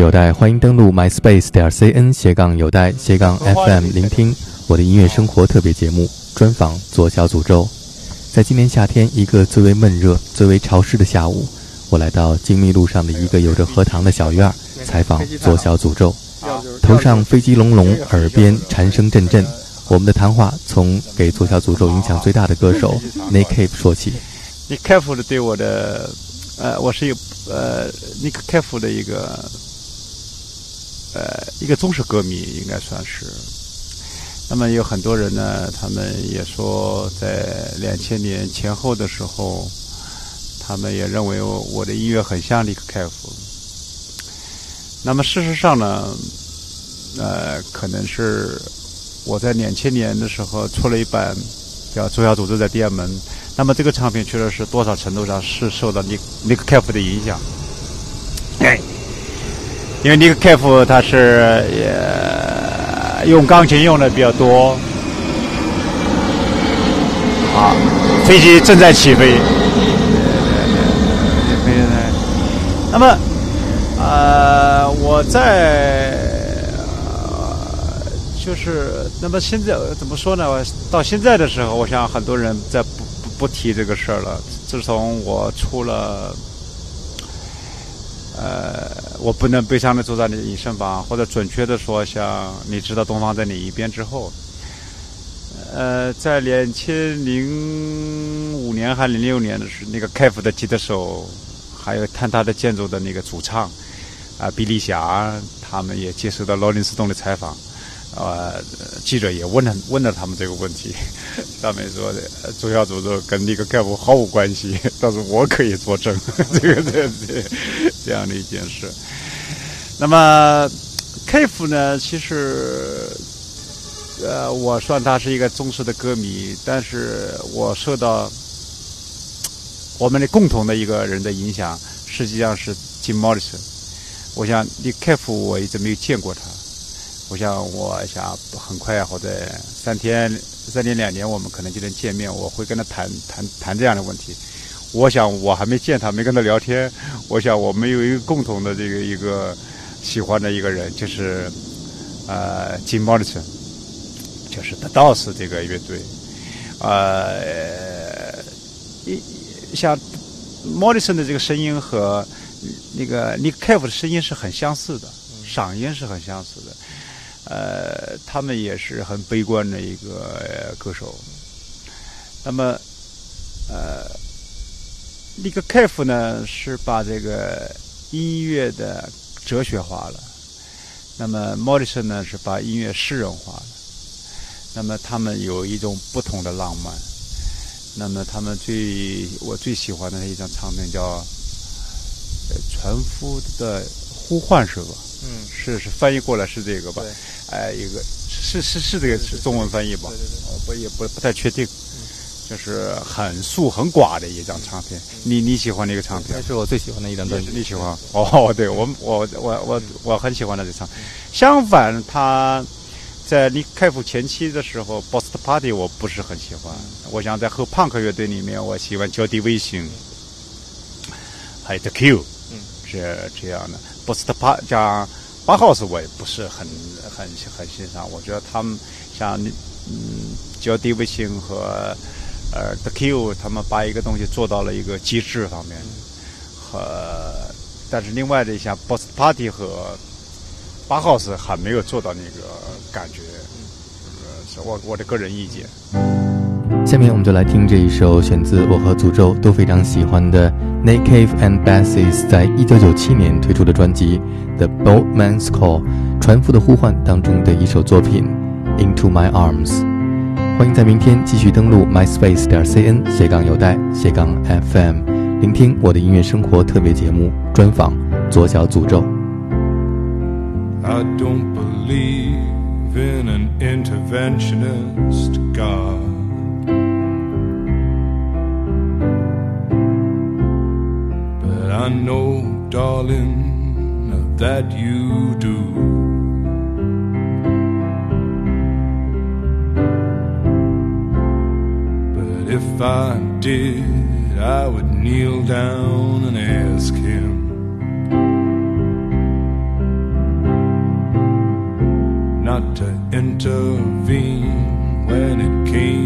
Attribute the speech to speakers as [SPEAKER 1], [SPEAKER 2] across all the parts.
[SPEAKER 1] 有待，欢迎登录 myspace 点 cn 斜杠有待斜杠 FM，聆听我的音乐生活特别节目专访左小诅咒。在今年夏天一个最为闷热、最为潮湿的下午，我来到精密路上的一个有着荷塘的小院儿，采访左小诅咒。头上飞机隆隆，耳边蝉声阵阵。我们的谈话从给左小诅咒影响最大的歌手 Nick Cave 说起。
[SPEAKER 2] Nick Cave 对我的，呃，我是有呃 Nick Cave 的一个，呃，一个忠实歌迷，应该算是。那么有很多人呢，他们也说，在两千年前后的时候，他们也认为我的音乐很像 Nick Cave。那么事实上呢，呃，可能是。我在两千年的时候出了一版叫《左小组织在天安门》，那么这个唱片确实是多少程度上是受到尼尼克凯夫的影响。哎，因为尼克凯夫他是也用钢琴用的比较多。啊，飞机正在起飞。那么，呃，我在。就是，那么现在怎么说呢？到现在的时候，我想很多人在不不不提这个事儿了。自从我出了，我不能悲伤的坐在你隐身旁，或者准确的说，像你知道东方在哪一边之后，呃，在两千零五年还零六年的时候，那个开府的吉他手，还有坍塌的建筑的那个主唱，啊，比利侠，他们也接受到罗林斯顿的采访。呃，记者也问了问了他们这个问题，上面说的主要组织跟那个干部毫无关系，但是我可以作证，这个这这这样的一件事。那么 K 夫呢，其实呃，我算他是一个忠实的歌迷，但是我受到我们的共同的一个人的影响，实际上是 Jim Morrison。我想你 K 夫我一直没有见过他。我想，我想很快或者三天、三天两年，我们可能就能见面。我会跟他谈谈谈这样的问题。我想，我还没见他，没跟他聊天。我想，我们有一个共同的这个一个喜欢的一个人，就是呃，Jim Morrison，就是 The Doors 这个乐队。呃，一像 Morrison 的这个声音和那个 Nick Cave 的声音是很相似的，嗓音是很相似的。呃，他们也是很悲观的一个歌手。那么，呃，那个 K.F 呢是把这个音乐的哲学化了。那么 Morrison 呢是把音乐诗人化了。那么他们有一种不同的浪漫。那么他们最我最喜欢的一张唱片叫《船夫的呼唤》，是吧？嗯，是是翻译过来是这个吧？哎，一个是是是这个是中文翻译吧？我不也不不太确定，就是很素很寡的一张唱片。你你喜欢那个唱片？
[SPEAKER 1] 那是我最喜欢的一张专辑。
[SPEAKER 2] 你喜欢？哦，对我我我我我很喜欢那这唱。相反，他在离开埠前期的时候，Boston Party 我不是很喜欢。我想在后 Punk 乐队里面，我喜欢 Jody 卫星，还有 The Q，是这样的。Boston Party 加。八号是我也不是很很很欣赏，我觉得他们像嗯，叫 d 维星和呃 The Q，他们把一个东西做到了一个极致方面，和但是另外的像 Boss Party 和八号是还没有做到那个感觉，是我我的个人意见。
[SPEAKER 1] 下面我们就来听这一首选自我和诅咒都非常喜欢的 Nick Cave and Basses 在一九九七年推出的专辑《The Boatman's Call》船夫的呼唤当中的一首作品《Into My Arms》。欢迎在明天继续登录 myspace 点 cn 斜杠有带斜杠 fm，聆听我的音乐生活特别节目专访左脚诅咒。
[SPEAKER 3] I don't believe in an interventionist God. I know, darling, that you do. But if I did, I would kneel down and ask him not to intervene when it came.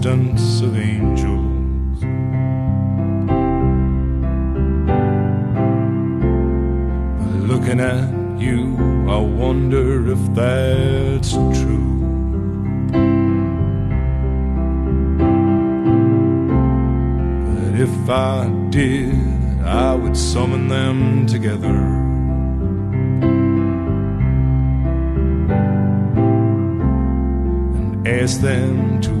[SPEAKER 3] existence of angels. Looking at you, I wonder if that's true. But if I did, I would summon them together. and ask them to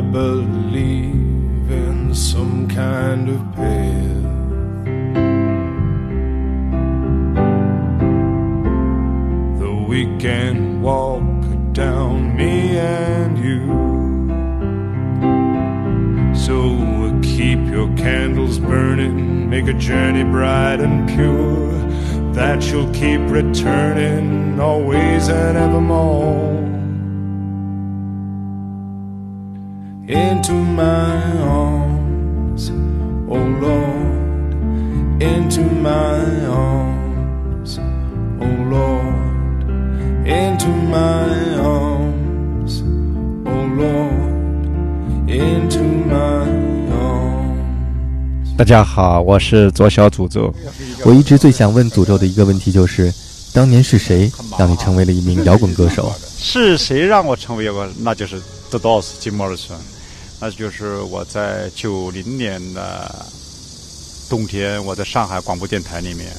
[SPEAKER 3] I believe in some kind of path. Though we can walk down, me and you. So keep your candles burning, make a journey bright and pure, that you'll keep returning always and evermore. Into my arms, oh Lord, into my arms, oh Lord, into my arms, oh Lord, into my arms.
[SPEAKER 2] 大家好，我是左小诅咒。
[SPEAKER 1] 我一直最想问诅咒的一个问题就是，当年是谁让你成为了一名摇滚歌手？
[SPEAKER 2] 是谁让我成为摇滚？那就是 The Doors 金莫尔森，那就是我在九零年的冬天，我在上海广播电台里面，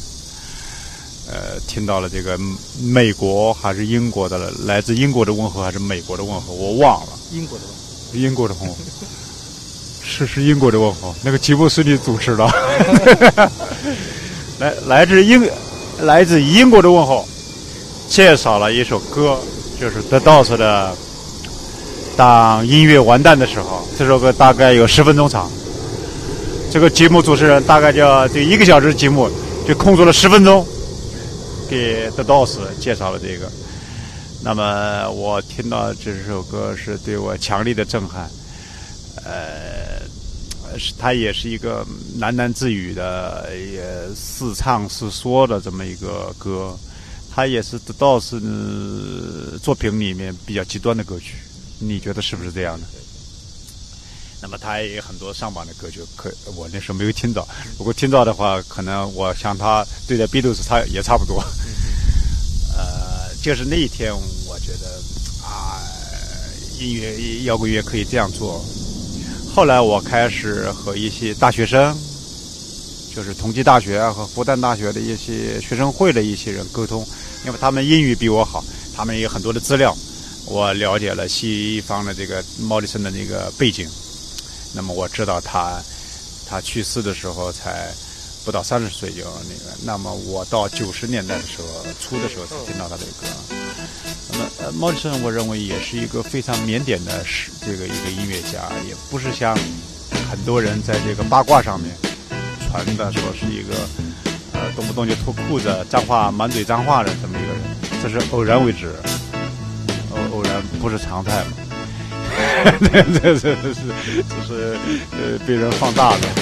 [SPEAKER 2] 呃，听到了这个美国还是英国的，来自英国的问候还是美国的问候，我忘了。
[SPEAKER 1] 英国的问候
[SPEAKER 2] 英国的问候，是是英国的问候。那个吉布斯你主持的，来来自英来自英国的问候，介绍了一首歌，就是 The Doors 的《当音乐完蛋的时候》。这首歌大概有十分钟长。这个节目主持人大概就这一个小时节目就空出了十分钟，给 The dos 介绍了这个。那么我听到这首歌是对我强烈的震撼，呃，是它也是一个喃喃自语的，也似唱似说的这么一个歌，它也是 The dos 作品里面比较极端的歌曲，你觉得是不是这样的？那么他也有很多上榜的歌曲，可我那时候没有听到。如果听到的话，可能我像他对待 Beatles 差也差不多。呃，就是那一天，我觉得啊，音乐摇滚乐可以这样做。后来我开始和一些大学生，就是同济大学啊和复旦大学的一些学生会的一些人沟通，因为他们英语比我好，他们有很多的资料，我了解了西方的这个莫里森的那个背景。那么我知道他他去世的时候才不到三十岁就那个。那么我到九十年代的时候初的时候才听到他的歌。那么呃，毛利森我认为也是一个非常腼腆的是这个一个音乐家，也不是像很多人在这个八卦上面传的说是一个呃动不动就脱裤子、脏话满嘴脏话的这么一个人。这是偶然为之，不是常态嘛。这这这这是这是呃被人放大的。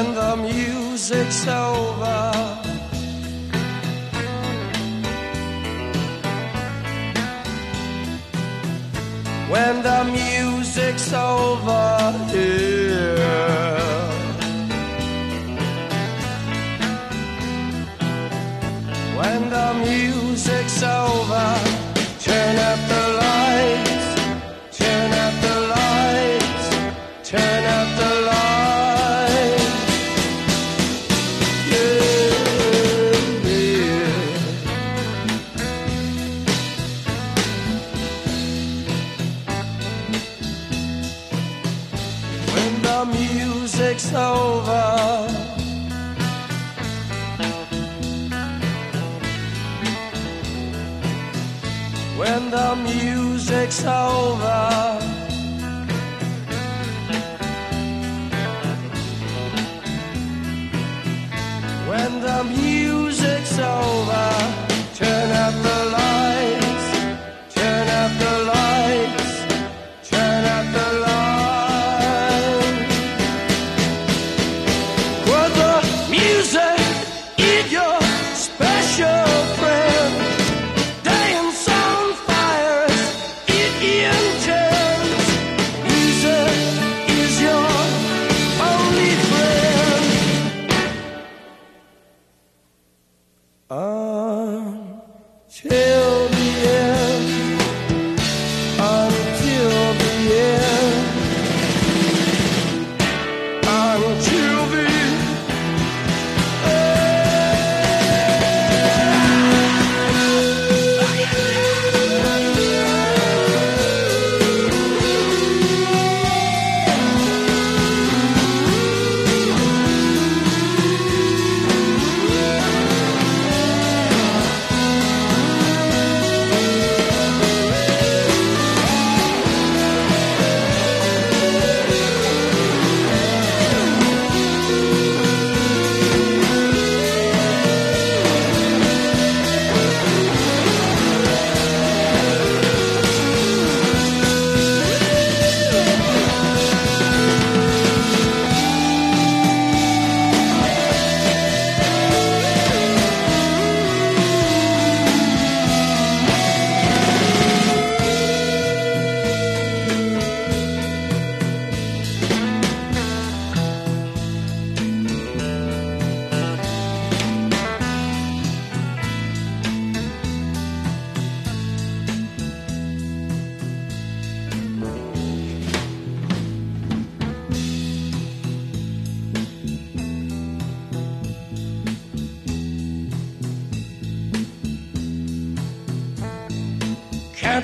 [SPEAKER 4] When the music's over. When the music's over here.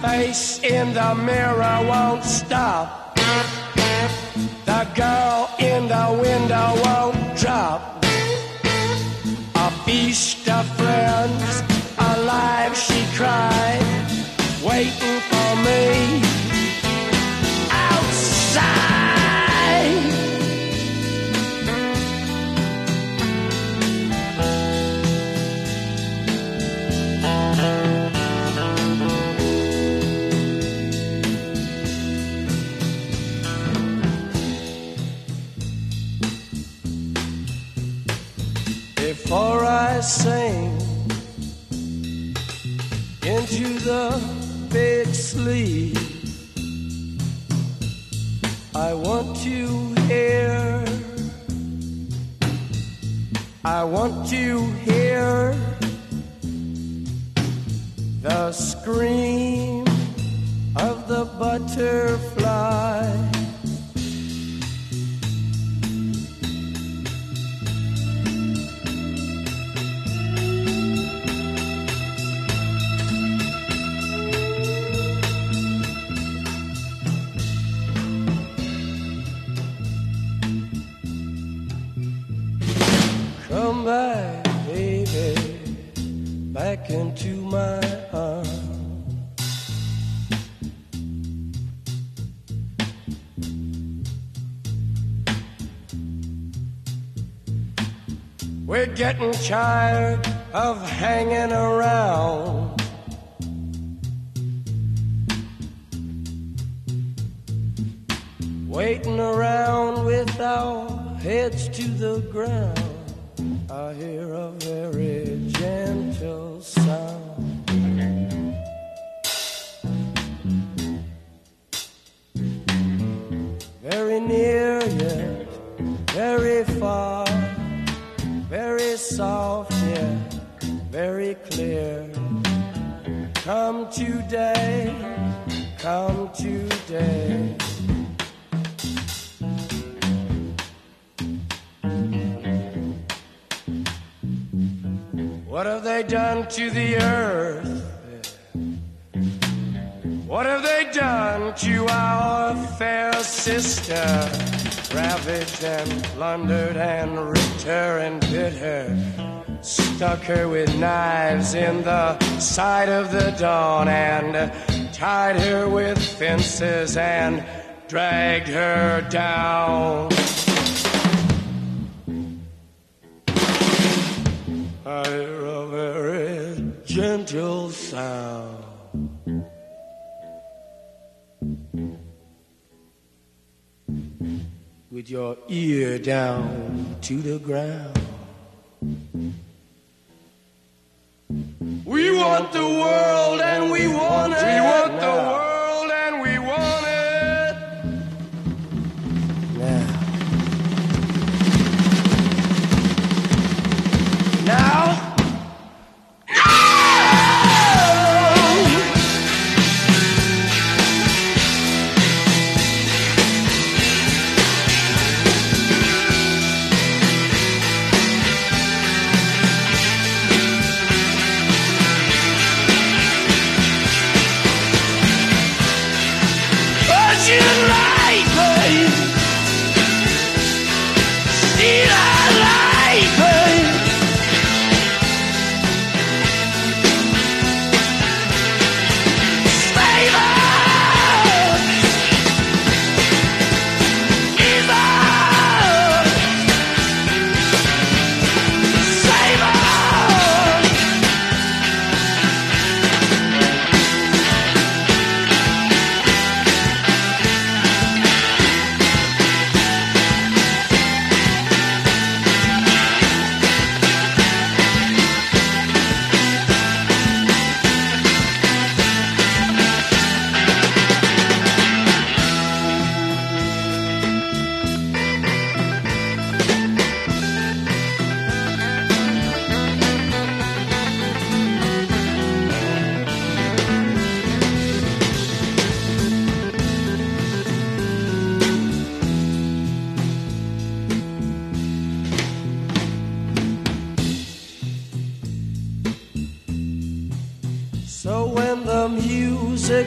[SPEAKER 4] Face in the mirror won't stop. The girl in the window won't drop. A feast of friends, alive she cried. waiting for I sing into the big sleep. I want to hear. I want to hear the scream of the butterfly. Getting tired of hanging around. Waiting around with our heads to the ground. I hear a very gentle Come today, come today. What have they done to the earth? What have they done to our fair sister? Ravaged and plundered and ripped her and bit her. Stuck her with knives in the side of the dawn and tied her with fences and dragged her down. I hear a very gentle sound. With your ear down to the ground. We want the world and we want it. We want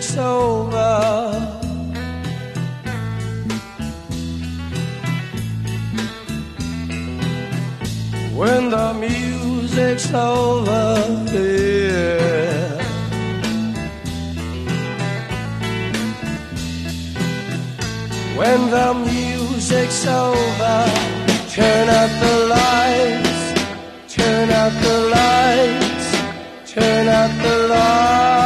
[SPEAKER 4] music's over, when the music's over, yeah. When the music's over, turn out the lights, turn out the lights, turn out the lights.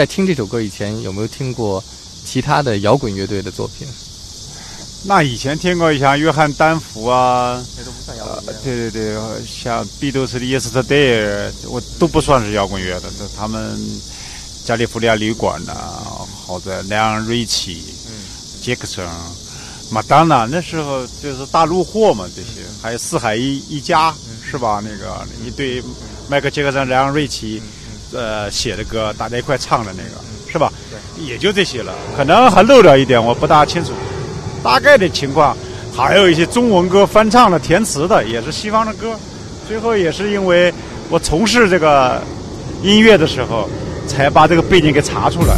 [SPEAKER 1] 在听这首歌以前，有没有听过其他的摇滚乐队的作品？
[SPEAKER 2] 那以前听过像约翰丹佛啊，
[SPEAKER 1] 那都不算摇
[SPEAKER 2] 呃
[SPEAKER 1] 滚乐。
[SPEAKER 2] 对对对，像 Beatles 的 Yesterday，我都不算是摇滚乐的，这他们加利福尼亚旅馆呐、或者梁瑞奇、杰克逊、麦当娜，那时候就是大陆货嘛，这些还有四海一一家是吧？那个一对迈克杰克逊、梁瑞奇，呃写的歌，大家一块唱的那个是吧？也就这些了，可能还漏掉一点，我不大清楚。大概的情况，还有一些中文歌翻唱的、填词的，也是西方的歌。最后也是因为我从事这个音乐的时候，才把这个背景给查出来。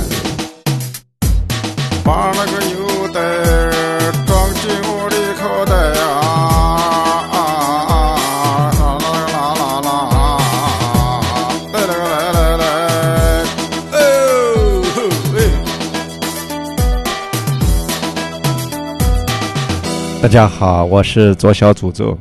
[SPEAKER 5] 大家好，我是左小祖咒。